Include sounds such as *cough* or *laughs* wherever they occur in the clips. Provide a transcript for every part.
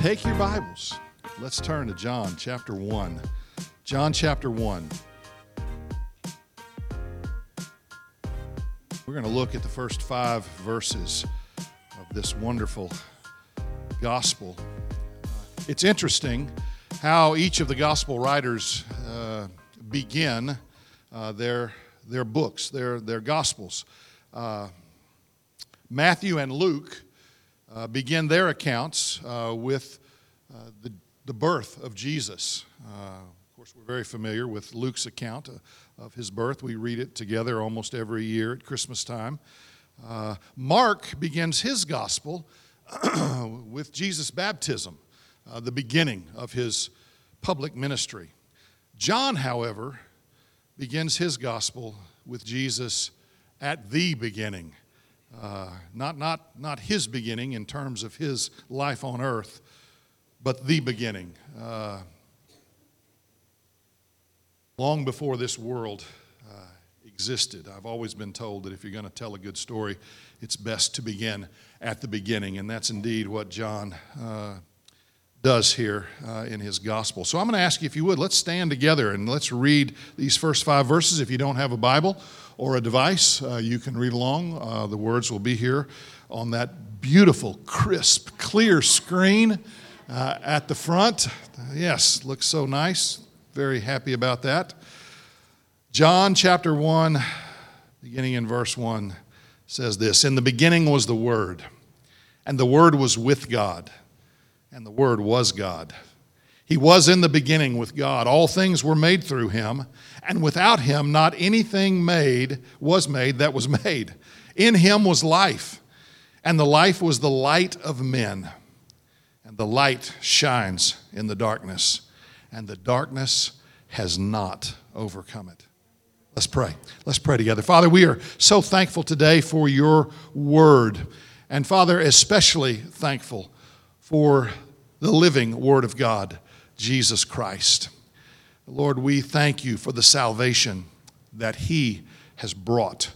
Take your Bibles. Let's turn to John chapter 1. John chapter 1. We're going to look at the first five verses of this wonderful gospel. It's interesting how each of the gospel writers uh, begin uh, their, their books, their, their gospels. Uh, Matthew and Luke uh, begin their accounts uh, with uh, the, the birth of Jesus. of course, we're very familiar with Luke's account of his birth. We read it together almost every year at Christmas time. Mark begins his gospel *clears throat* with Jesus' baptism, the beginning of his public ministry. John, however, begins his gospel with Jesus at the beginning. Uh, not, not, not his beginning in terms of his life on earth, but the beginning. Uh, long before this world uh, existed, I've always been told that if you're going to tell a good story, it's best to begin at the beginning. And that's indeed what John uh, does here uh, in his gospel. So I'm going to ask you, if you would, let's stand together and let's read these first five verses. If you don't have a Bible or a device, uh, you can read along. Uh, the words will be here on that beautiful, crisp, clear screen uh, at the front. Yes, looks so nice. Very happy about that. John chapter 1, beginning in verse 1, says this In the beginning was the Word, and the Word was with God and the Word was God. He was in the beginning with God. All things were made through him, and without him not anything made was made that was made. In him was life, and the life was the light of men. And the light shines in the darkness, and the darkness has not overcome it. Let's pray. Let's pray together. Father, we are so thankful today for your word. And Father, especially thankful for the living Word of God, Jesus Christ. Lord, we thank you for the salvation that He has brought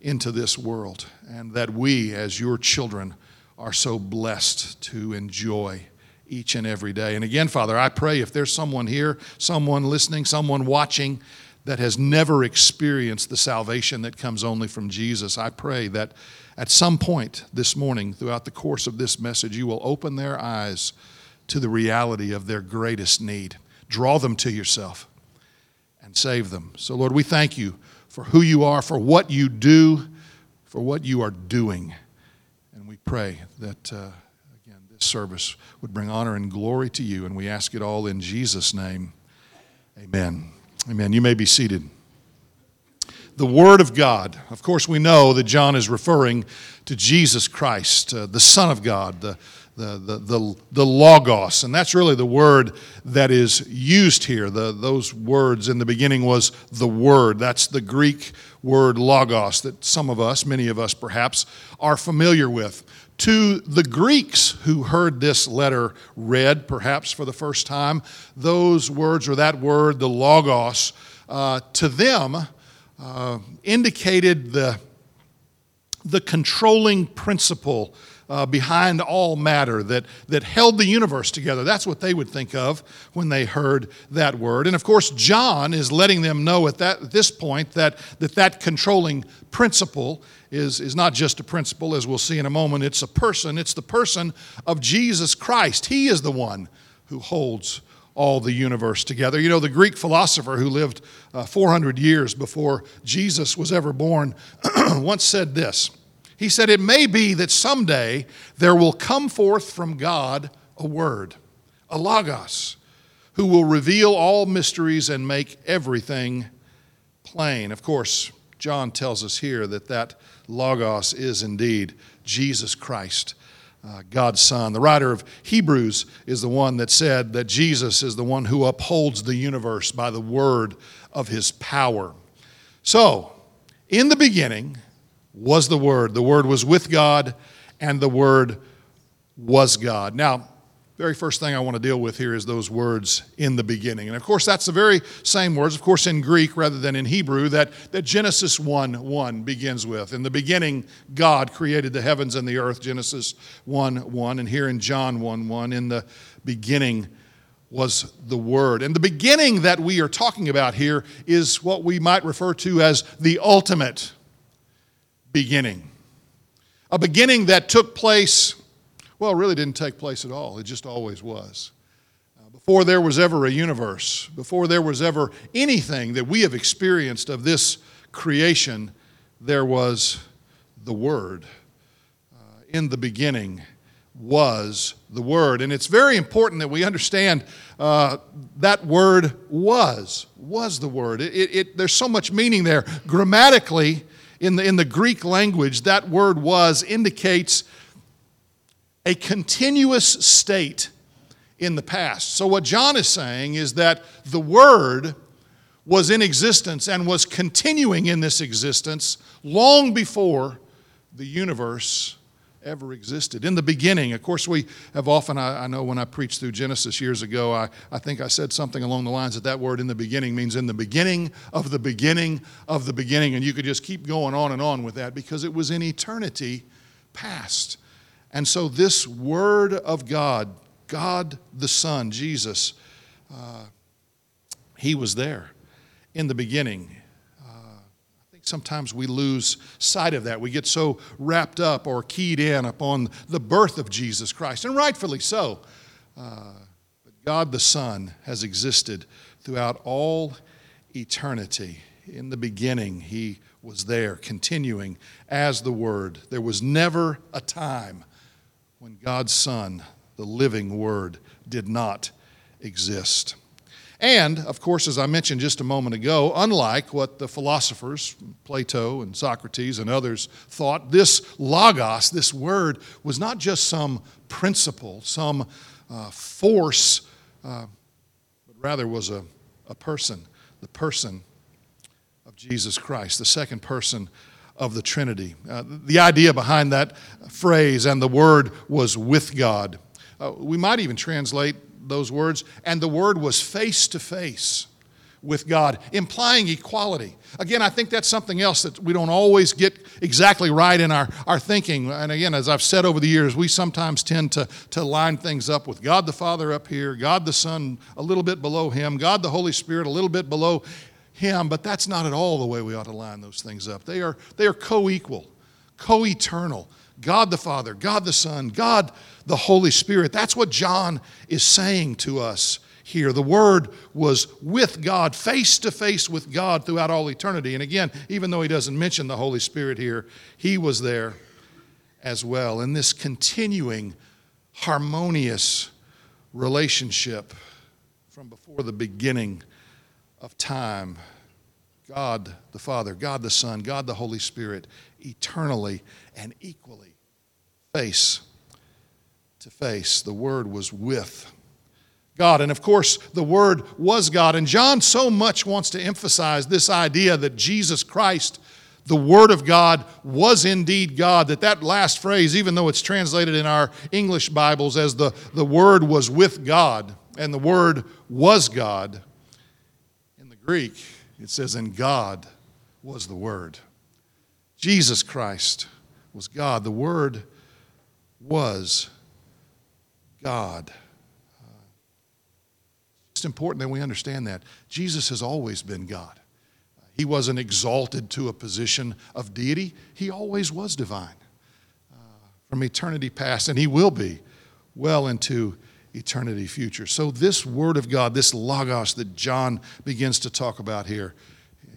into this world, and that we, as your children, are so blessed to enjoy each and every day. And again, Father, I pray if there's someone here, someone listening, someone watching that has never experienced the salvation that comes only from Jesus, I pray that at some point this morning, throughout the course of this message, you will open their eyes to the reality of their greatest need. Draw them to yourself and save them. So, Lord, we thank you for who you are, for what you do, for what you are doing. And we pray that, uh, again, this service would bring honor and glory to you. And we ask it all in Jesus' name. Amen. Amen. You may be seated the Word of God. Of course, we know that John is referring to Jesus Christ, uh, the Son of God, the, the, the, the, the, Logos. And that's really the word that is used here. The, those words in the beginning was the Word. That's the Greek word Logos that some of us, many of us perhaps, are familiar with. To the Greeks who heard this letter read, perhaps for the first time, those words or that word, the Logos, uh, to them, uh, indicated the, the controlling principle uh, behind all matter that, that held the universe together. That's what they would think of when they heard that word. And of course, John is letting them know at, that, at this point that, that that controlling principle is, is not just a principle, as we'll see in a moment, it's a person. It's the person of Jesus Christ. He is the one who holds all the universe together. You know, the Greek philosopher who lived uh, 400 years before Jesus was ever born *clears throat* once said this. He said, It may be that someday there will come forth from God a word, a logos, who will reveal all mysteries and make everything plain. Of course, John tells us here that that logos is indeed Jesus Christ uh, God's Son. The writer of Hebrews is the one that said that Jesus is the one who upholds the universe by the word of his power. So, in the beginning was the Word. The Word was with God, and the Word was God. Now, very first thing I want to deal with here is those words in the beginning. And of course, that's the very same words, of course, in Greek rather than in Hebrew, that, that Genesis 1 1 begins with. In the beginning, God created the heavens and the earth, Genesis 1 1. And here in John 1 1, in the beginning was the Word. And the beginning that we are talking about here is what we might refer to as the ultimate beginning. A beginning that took place well, really didn't take place at all. It just always was. Uh, before there was ever a universe, before there was ever anything that we have experienced of this creation, there was the Word. Uh, in the beginning was the Word. And it's very important that we understand uh, that word was, was the Word. It, it, it, there's so much meaning there. Grammatically, in the, in the Greek language, that word was indicates a continuous state in the past. So, what John is saying is that the Word was in existence and was continuing in this existence long before the universe ever existed. In the beginning, of course, we have often, I, I, know when I preached through Genesis years ago, I, I think I said something along the lines that that word in the beginning means in the beginning of the beginning of the beginning. And you could just keep going on and on with that because it was in eternity past. And so, this Word of God, God the Son, Jesus, uh, He was there in the beginning. Uh, I think sometimes we lose sight of that. We get so wrapped up or keyed in upon the birth of Jesus Christ, and rightfully so. Uh, but God the Son has existed throughout all eternity. In the beginning, He was there, continuing as the Word. There was never a time when God's Son, the living Word, did not exist. And, of course, as I mentioned just a moment ago, unlike what the philosophers, Plato and Socrates and others, thought, this logos, this word, was not just some principle, some uh, force, uh, but rather was a, a person, the person of Jesus Christ, the second person of the Trinity. Uh, the idea behind that phrase and the word was with God. Uh, we might even translate those words, and the word was face to face with God, implying equality. Again, I think that's something else that we don't always get exactly right in our, our thinking. And again, as I've said over the years, we sometimes tend to, to line things up with God the Father up here, God the Son a little bit below him, God the Holy Spirit a little bit below him, but that's not at all the way we ought to line those things up. They are, they are co equal, co eternal. God the Father, God the Son, God the Holy Spirit. That's what John is saying to us here. The Word was with God, face to face with God throughout all eternity. And again, even though he doesn't mention the Holy Spirit here, he was there as well in this continuing, harmonious relationship from before the beginning of time, God the Father, God the Son, God the Holy Spirit, eternally and equally, face to face. The Word was with God. And of course, the Word was God. And John so much wants to emphasize this idea that Jesus Christ, the Word of God, was indeed God. That that last phrase, even though it's translated in our English Bibles as the, the Word was with God and the Word was God, Greek, it says, and God was the Word. Jesus Christ was God. The Word was God. it's important that we understand that. Jesus has always been God. He wasn't exalted to a position of deity, He always was divine uh, from eternity past, and He will be well into eternity future. So, this Word of God, this Logos that John begins to talk about here,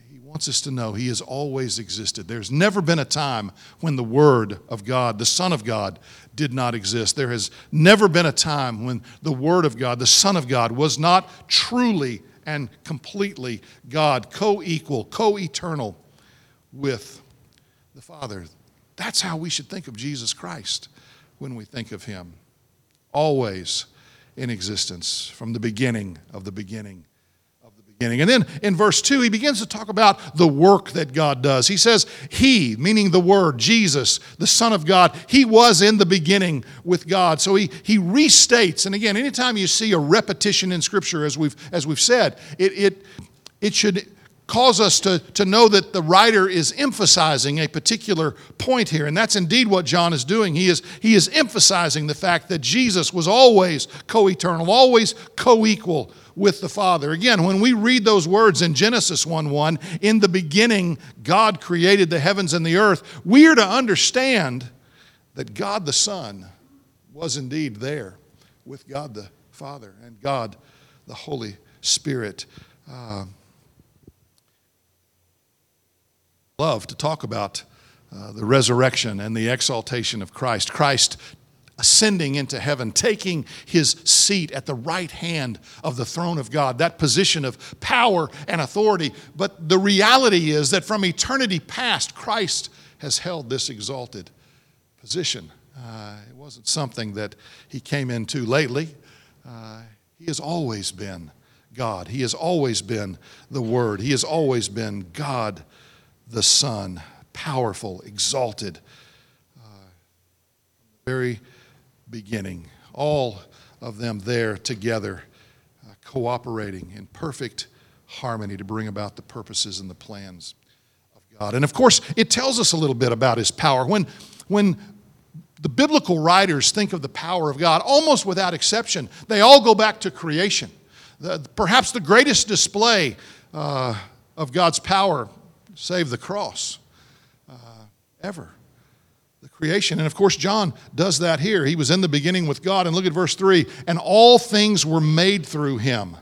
he wants us to know He has always existed. There's never been a time when the Word of God, the Son of God, did not exist. There has never been a time when the Word of God, the Son of God, was not truly and completely God, co equal, co eternal with the Father. That's how we should think of Jesus Christ when we think of Him. Always in existence from the beginning of the beginning of the beginning. And then in verse 2, he begins to talk about the work that God does. He says, He, meaning the Word, Jesus, the Son of God, He was in the beginning with God. So he, he restates, and again, anytime you see a repetition in Scripture, as we've, as we've said, it, it, it should cause us to, to know that the writer is emphasizing a particular point here. And that's indeed what John is doing. He is, he is emphasizing the fact that Jesus was always co eternal, always co equal with the Father. Again, when we read those words in Genesis 1 1, in the beginning, God created the heavens and the earth, we are to understand that God the Son was indeed there with God the Father and God the Holy Spirit. Uh, love to talk about uh, the resurrection and the exaltation of Christ. Christ ascending into heaven, taking his seat at the right hand of the throne of God, that position of power and authority. But the reality is that from eternity past, Christ has held this exalted position. Uh, it wasn't something that he came into lately. Uh, he has always been God. He has always been the Word. He has always been God the Son, powerful, exalted. Uh, very beginning. All of them there together, uh, cooperating in perfect harmony to bring about the purposes and the plans of God. And of course, it tells us a little bit about His power. When, when the biblical writers think of the power of God, almost without exception, they all go back to creation. The, perhaps the greatest display uh, of God's power, save the cross, uh, ever the creation. And of course, John does that here. He was in the beginning with God. And look at verse 3 and all things were made through him.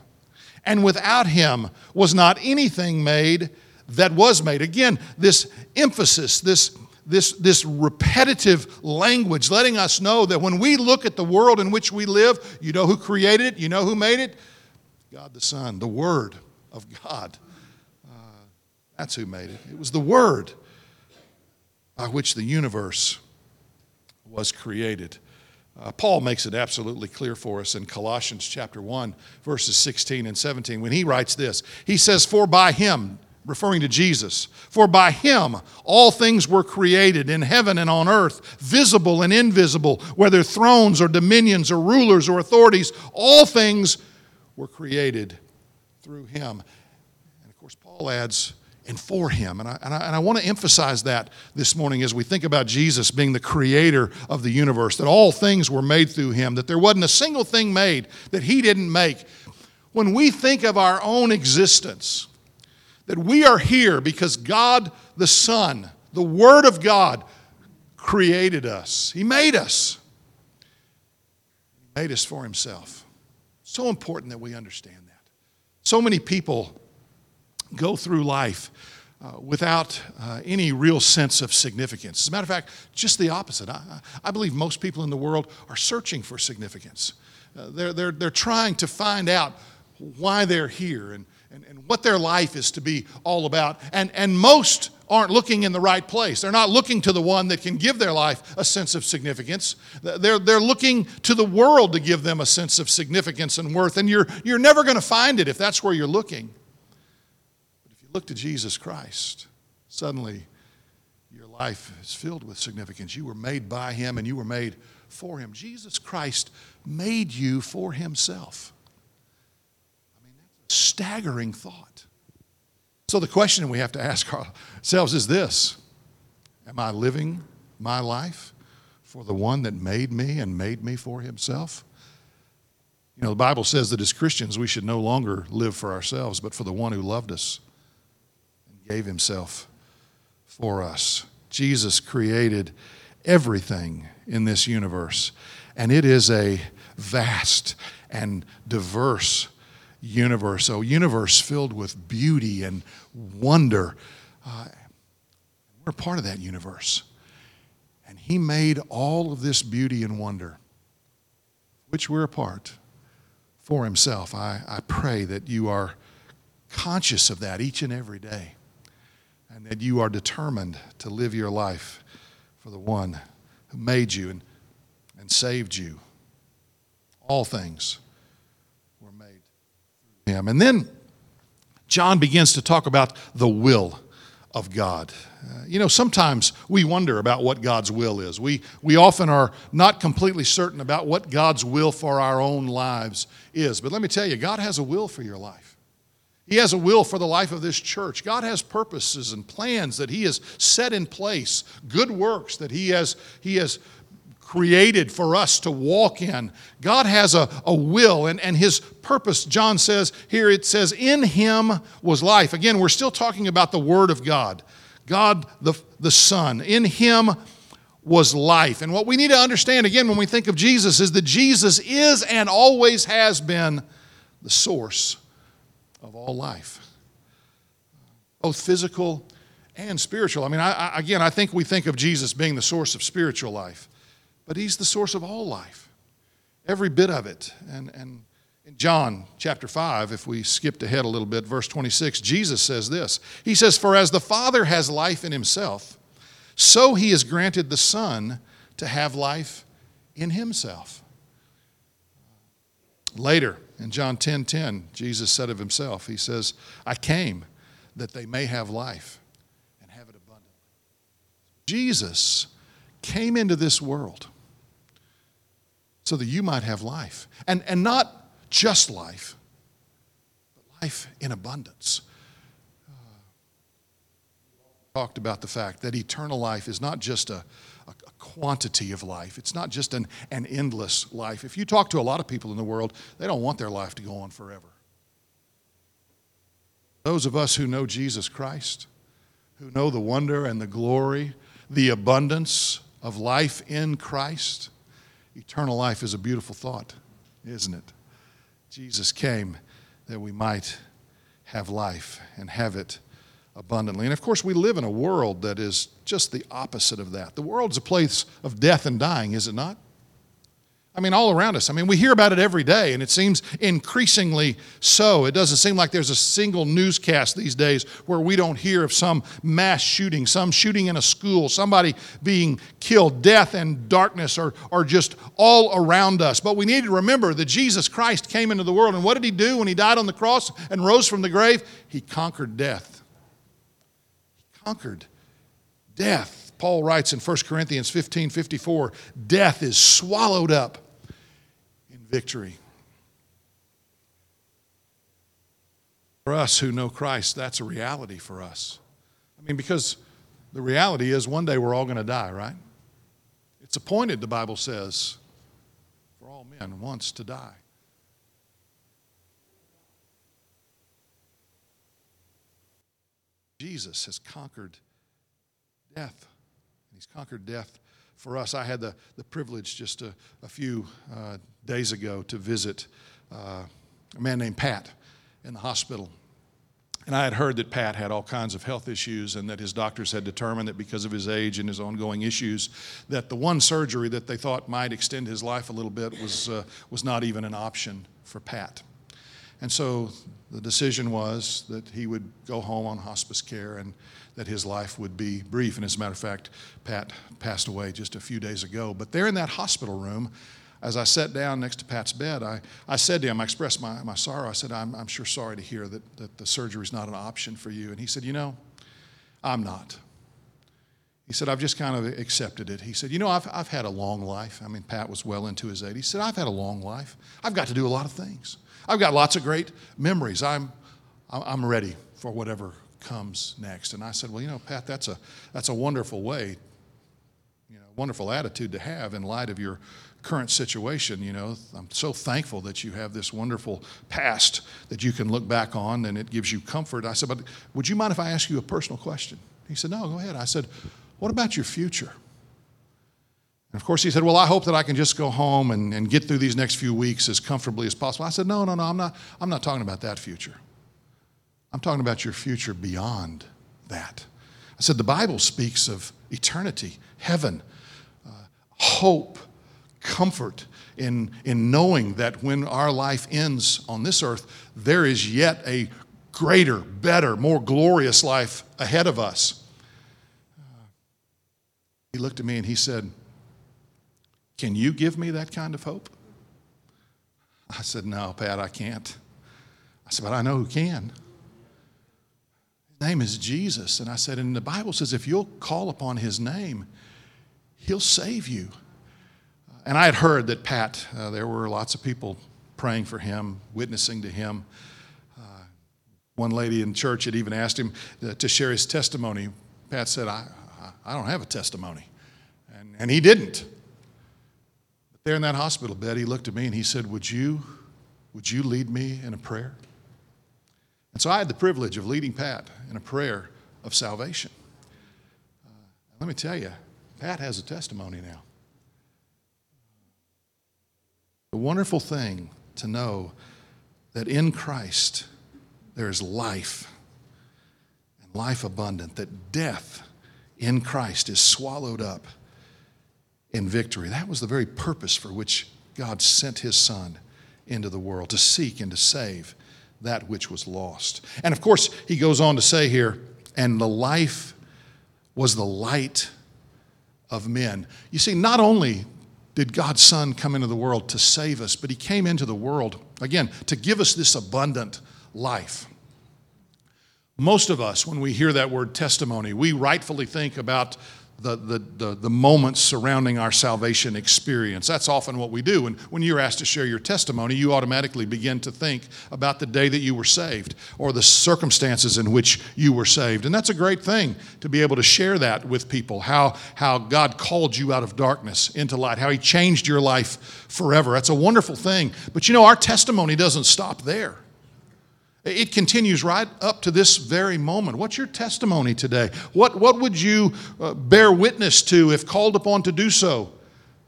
And without him was not anything made that was made. Again, this emphasis, this, this, this repetitive language, letting us know that when we look at the world in which we live, you know who created it, you know who made it? God the Son, the Word of God. That's who made it. It was the Word by which the universe was created. Uh, Paul makes it absolutely clear for us in Colossians chapter 1, verses 16 and 17, when he writes this. He says, For by him, referring to Jesus, for by him all things were created in heaven and on earth, visible and invisible, whether thrones or dominions or rulers or authorities, all things were created through him. And of course, Paul adds, and for him. And I, and, I, and I, want to emphasize that this morning as we think about Jesus being the creator of the universe, that all things were made through him, that there wasn't a single thing made that he didn't make. When we think of our own existence, that we are here because God the Son, the Word of God, created us, He made us. He made us for Himself. So important that we understand that. So many people go through life uh, without uh, any real sense of significance. As a matter of fact, just the opposite. I, I believe most people in the world are searching for significance. Uh, they're, they're, they're trying to find out why they're here and, and, and what their life is to be all about. And, and most aren't looking in the right place. They're not looking to the one that can give their life a sense of significance. They're, they're looking to the world to give them a sense of significance and worth. And you're, you're never going to find it if that's where you're looking look to Jesus Christ, suddenly your life is filled with significance. You were made by Him and you were made for Him. Jesus Christ made you for Himself. I mean, that's a staggering thought. So the question we have to ask ourselves is this Am I living my life for the one that made me and made me for Himself? You know, the Bible says that as Christians, we should no longer live for ourselves, but for the one who loved us gave himself for us. Jesus created everything in this universe, and it is a vast and diverse universe, a universe filled with beauty and wonder. Uh, we're part of that universe. And He made all of this beauty and wonder, which we're a part, for Himself. I, I pray that you are conscious of that each and every day and that you are determined to live your life for the one who made you and, and saved you. All things were made through him. And then John begins to talk about the will of God. Uh, you know, sometimes we wonder about what God's will is. We, we often are not completely certain about what God's will for our own lives is. But let me tell you, God has a will for your life. He has a will for the life of this church. God has purposes and plans that He has set in place, good works that He has, he has created for us to walk in. God has a, a will and, and His purpose, John says here, it says, In Him was life. Again, we're still talking about the Word of God, God the, the Son. In Him was life. And what we need to understand again when we think of Jesus is that Jesus is and always has been the source of all life, both physical and spiritual. I mean, I, I, again, I think we think of Jesus being the source of spiritual life, but he's the source of all life, every bit of it. And, and in John chapter 5, if we skipped ahead a little bit, verse 26, Jesus says this He says, For as the Father has life in himself, so he has granted the Son to have life in himself. Later, in John 10 10, Jesus said of himself, He says, I came that they may have life and have it abundantly. Jesus came into this world so that you might have life. And, and not just life, but life in abundance. Uh, talked about the fact that eternal life is not just a, a, quantity of life. It's not just an, an endless life. If you talk to a lot of people in the world, they don't want their life to go on forever. Those of us who know Jesus Christ, who know the wonder and the glory, the abundance of life in Christ, eternal life is a beautiful thought, isn't it? Jesus came that we might have life and have it abundantly. And of course, we live in a world that is just the opposite of that. The world's a place of death and dying, is it not? I mean, all around us. I mean, we hear about it every day, and it seems increasingly so. It doesn't seem like there's a single newscast these days where we don't hear of some mass shooting, some shooting in a school, somebody being killed. Death and darkness are, are just all around us. But we need to remember that Jesus Christ came into the world, and what did he do when he died on the cross and rose from the grave? He conquered death conquered death. Paul writes in 1 Corinthians 15 54, death is swallowed up in victory. For us who know Christ, that's a reality for us. I mean, because the reality is one day we're all going to die, right? It's appointed, the Bible says, for all men once to die. Jesus has conquered death. And he's conquered death for us. I had the, the privilege just a, a few uh, days ago to visit uh, a man named Pat in the hospital. And I had heard that Pat had all kinds of health issues and that his doctors had determined that because of his age and his ongoing issues, that the one surgery that they thought might extend his life a little bit was, uh, was not even an option for Pat. And so the decision was that he would go home on hospice care and that his life would be brief. And as a matter of fact, Pat passed away just a few days ago. But there in that hospital room, as I sat down next to Pat's bed, I, I said to him, I expressed my, my sorrow. I said, I'm, I'm sure sorry to hear that, that the surgery is not an option for you. And he said, You know, I'm not. He said, I've just kind of accepted it. He said, You know, I've, I've had a long life. I mean, Pat was well into his 80s. He said, I've had a long life. I've got to do a lot of things. I've got lots of great memories. I'm, I'm ready for whatever comes next. And I said, Well, you know, Pat, that's a, that's a wonderful way, you know, wonderful attitude to have in light of your current situation. You know, I'm so thankful that you have this wonderful past that you can look back on and it gives you comfort. I said, But would you mind if I ask you a personal question? He said, No, go ahead. I said, What about your future? And of course, he said, Well, I hope that I can just go home and, and get through these next few weeks as comfortably as possible. I said, No, no, no, I'm not, I'm not talking about that future. I'm talking about your future beyond that. I said, The Bible speaks of eternity, heaven, uh, hope, comfort in, in knowing that when our life ends on this earth, there is yet a greater, better, more glorious life ahead of us. He looked at me and he said, can you give me that kind of hope? I said, No, Pat, I can't. I said, But I know who can. His name is Jesus. And I said, And the Bible says if you'll call upon his name, he'll save you. And I had heard that Pat, uh, there were lots of people praying for him, witnessing to him. Uh, one lady in church had even asked him uh, to share his testimony. Pat said, I, I don't have a testimony. And, and he didn't. There in that hospital bed, he looked at me and he said, Would you, would you lead me in a prayer? And so I had the privilege of leading Pat in a prayer of salvation. Uh, let me tell you, Pat has a testimony now. The wonderful thing to know that in Christ there is life and life abundant, that death in Christ is swallowed up in victory. That was the very purpose for which God sent his Son into the world to seek and to save that which was lost. And of course, he goes on to say here, and the life was the light of men. You see, not only did God's Son come into the world to save us, but he came into the world, again, to give us this abundant life. Most of us, when we hear that word testimony, we rightfully think about the, the, the, the, moments surrounding our salvation experience. That's often what we do. And when you're asked to share your testimony, you automatically begin to think about the day that you were saved or the circumstances in which you were saved. And that's a great thing to be able to share that with people how, how God called you out of darkness into light, how He changed your life forever. That's a wonderful thing. But you know, our testimony doesn't stop there. It continues right up to this very moment. What's your testimony today? What, what would you uh, bear witness to if called upon to do so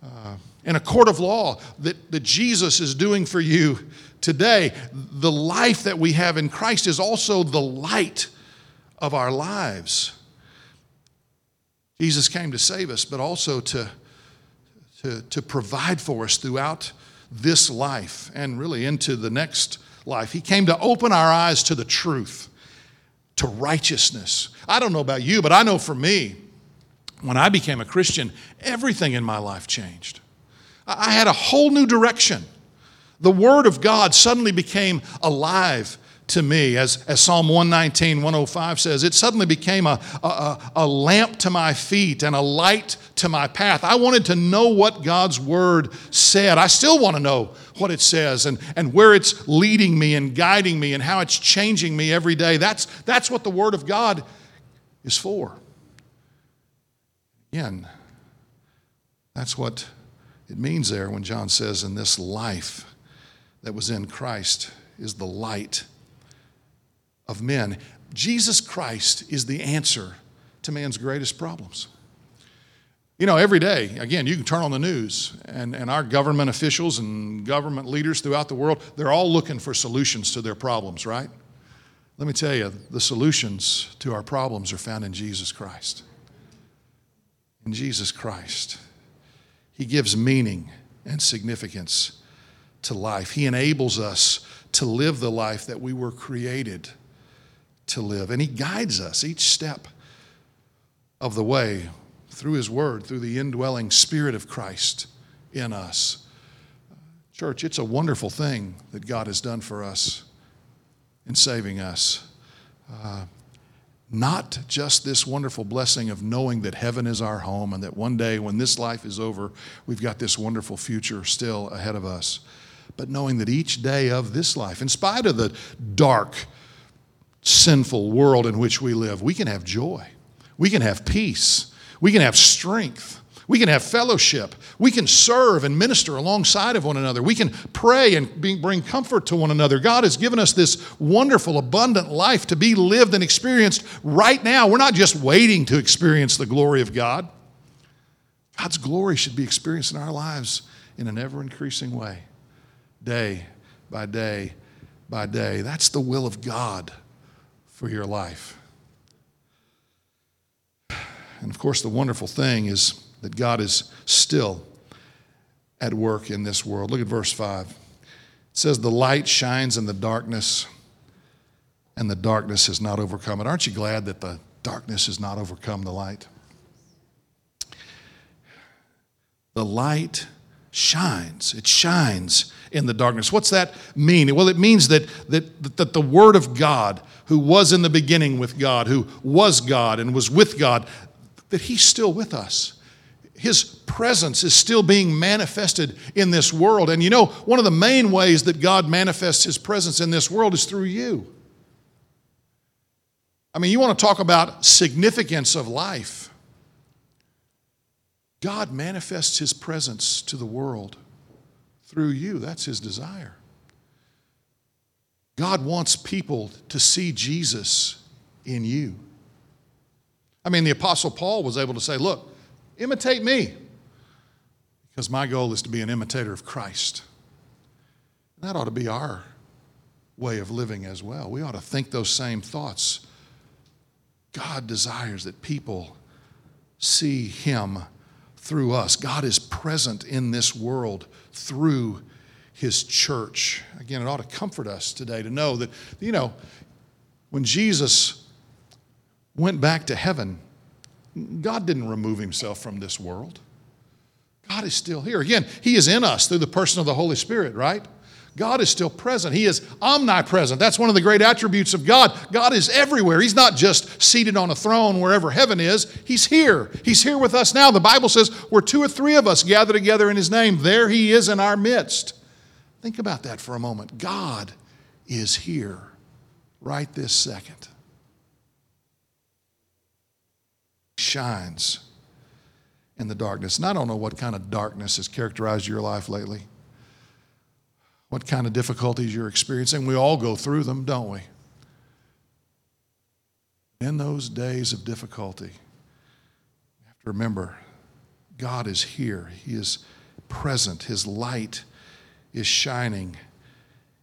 uh, in a court of law that, that Jesus is doing for you today? The life that we have in Christ is also the light of our lives. Jesus came to save us, but also to, to, to provide for us throughout this life and really into the next life. He came to open our eyes to the truth, to righteousness. I don't know about you, but I know for me, when I became a Christian, everything in my life changed. I had a whole new direction. The Word of God suddenly became alive to me. As, as Psalm 119, 105 says, it suddenly became a, a, a lamp to my feet and a light to my path. I wanted to know what God's Word said. I still want to know what it says and, and where it's leading me and guiding me and how it's changing me every day. That's, that's what the Word of God is for. Again, that's what it means there when John says, in this life that was in Christ is the light of men. Jesus Christ is the answer to man's greatest problems. You know, every day, again, you can turn on the news, and, and our government officials and government leaders throughout the world, they're all looking for solutions to their problems, right? Let me tell you, the solutions to our problems are found in Jesus Christ. In Jesus Christ. He gives meaning and significance to life. He enables us to live the life that we were created to live. And He guides us each step of the way through His Word, through the indwelling Spirit of Christ in us. Church, it's a wonderful thing that God has done for us in saving us. Uh, not just this wonderful blessing of knowing that heaven is our home and that one day when this life is over, we've got this wonderful future still ahead of us, but knowing that each day of this life, in spite of the dark, sinful world in which we live, we can have joy. We can have peace. We can have strength. We can have fellowship. We can serve and minister alongside of one another. We can pray and bring comfort to one another. God has given us this wonderful, abundant life to be lived and experienced right now. We're not just waiting to experience the glory of God. God's glory should be experienced in our lives in an ever increasing way, day by day by day. That's the will of God for your life. And of course, the wonderful thing is that God is still at work in this world. Look at verse 5. It says, The light shines in the darkness, and the darkness has not overcome it. Aren't you glad that the darkness has not overcome the light? The light shines. It shines in the darkness. What's that mean? Well, it means that, that, that the Word of God, who was in the beginning with God, who was God and was with God, that He's still with us. His presence is still being manifested in this world. And you know, one of the main ways that God manifests His presence in this world is through you. I mean, you want to talk about significance of life. God manifests His presence to the world through you. That's His desire. God wants people to see Jesus in you. I mean, the Apostle Paul was able to say, Look, imitate me, because my goal is to be an imitator of Christ. that ought to be our way of living as well. We ought to think those same thoughts. God desires that people see Him through us. God is present in this world through His church. Again, it ought to comfort us today to know that, you know, when Jesus went back to heaven, God didn't remove Himself from this world. God is still here. Again, He is in us through the person of the Holy Spirit, right? God is still present. He is omnipresent. That's one of the great attributes of God. God is everywhere. He's not just seated on a throne wherever heaven is, He's here. He's here with us now. The Bible says, where two or three of us gather together in His name, there He is in our midst. Think about that for a moment. God is here right this second. Shines in the darkness. And I don't know what kind of darkness has characterized your life lately what kind of difficulties you're experiencing. We all go through them, don't we? In those days of difficulty, you have to remember God is here. He is present. His light is shining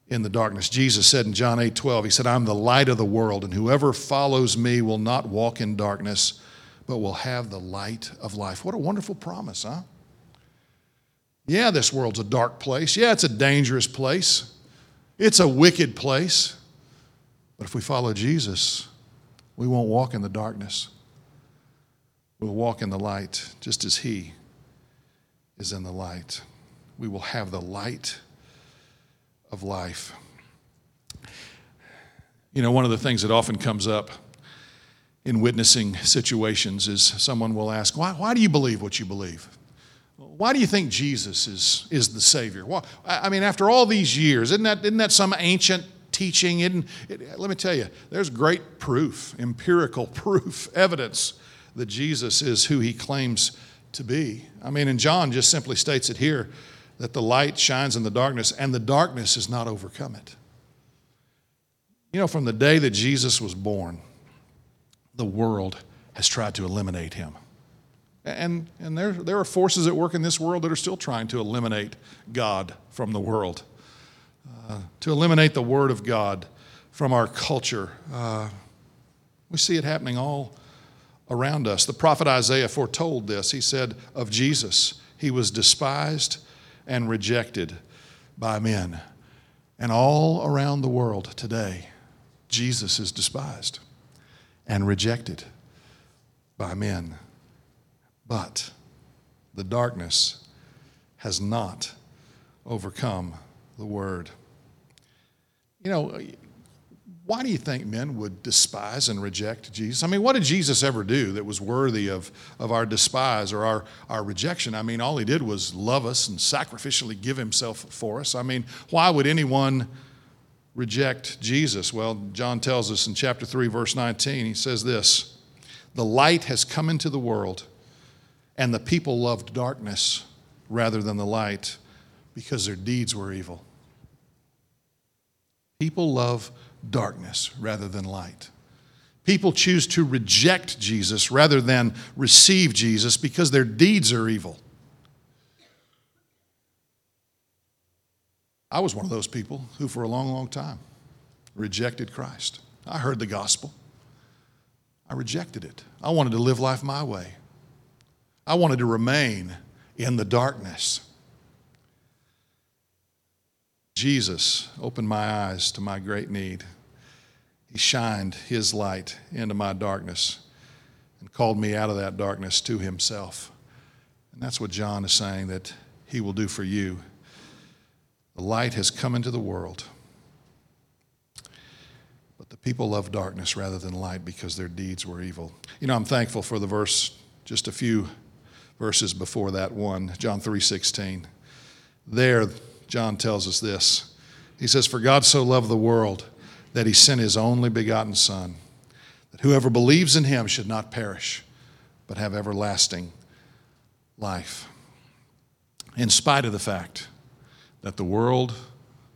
in the darkness. Jesus said in John 8 12, He said, I'm the light of the world, and whoever follows me will not walk in darkness, but will have the light of life. What a wonderful promise, huh? Yeah, this world's a dark place. Yeah, it's a dangerous place. It's a wicked place. But if we follow Jesus, we won't walk in the darkness. We'll walk in the light just as He is in the light. We will have the light of life. You know, one of the things that often comes up in witnessing situations is someone will ask, Why, why do you believe what you believe? Why do you think Jesus is, is the Savior? Well, I mean, after all these years, isn't that, isn't that some ancient teaching? Isn't, it, let me tell you, there's great proof, empirical *laughs* proof, evidence that Jesus is who he claims to be. I mean, and John just simply states it here that the light shines in the darkness, and the darkness has not overcome it. You know, from the day that Jesus was born, the world has tried to eliminate him. And, and there, there are forces at work in this world that are still trying to eliminate God from the world, uh, to eliminate the Word of God from our culture. Uh, we see it happening all around us. The prophet Isaiah foretold this. He said of Jesus, He was despised and rejected by men. And all around the world today, Jesus is despised and rejected by men. But the darkness has not overcome the word. You know, why do you think men would despise and reject Jesus? I mean, what did Jesus ever do that was worthy of, of our despise or our, our rejection? I mean, all he did was love us and sacrificially give himself for us. I mean, why would anyone reject Jesus? Well, John tells us in chapter 3, verse 19, he says this The light has come into the world and the people loved darkness rather than the light because their deeds were evil. People love darkness rather than light. People choose to reject Jesus rather than receive Jesus because their deeds are evil. I was one of those people who, for a long, long time, rejected Christ. I heard the gospel, I rejected it. I wanted to live life my way. I wanted to remain in the darkness. Jesus opened my eyes to my great need. He shined his light into my darkness and called me out of that darkness to himself. And that's what John is saying that he will do for you. The light has come into the world, but the people love darkness rather than light because their deeds were evil. You know, I'm thankful for the verse, just a few verses before that one, John 3:16. There, John tells us this. He says, For God so loved the world that he sent his only begotten Son, that whoever believes in him should not perish, but have everlasting life. In spite of the fact that the world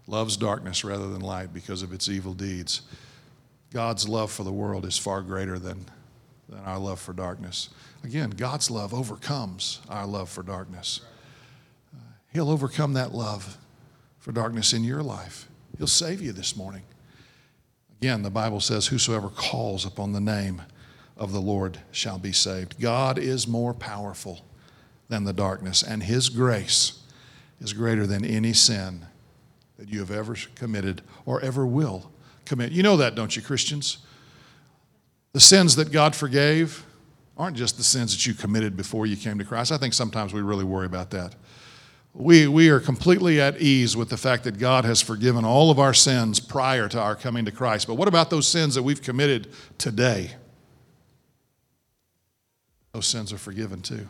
loves darkness rather than light because of its evil deeds, God's love for the world is far greater than, than our love for darkness. Again, God's love overcomes our love for darkness. Uh, he'll overcome that love for darkness in your life. He'll save you this morning. Again, the Bible says, Whosoever calls upon the name of the Lord shall be saved. God is more powerful than the darkness, and His grace is greater than any sin that you have ever committed or ever will commit. You know that, don't you, Christians? The sins that God forgave aren't just the sins that you committed before you came to Christ. I think sometimes we really worry about that. We, we are completely at ease with the fact that God has forgiven all of our sins prior to our coming to Christ. But what about those sins that we've committed today? Those sins are forgiven too.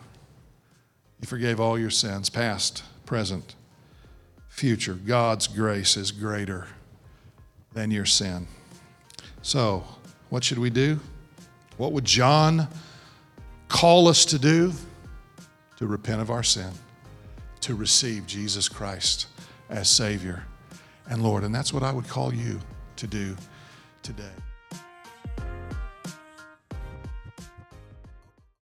He forgave all your sins, past, present, future. God's grace is greater than your sin. So, what should we do? What would John call us to do? To repent of our sin, to receive Jesus Christ as Savior and Lord. And that's what I would call you to do today.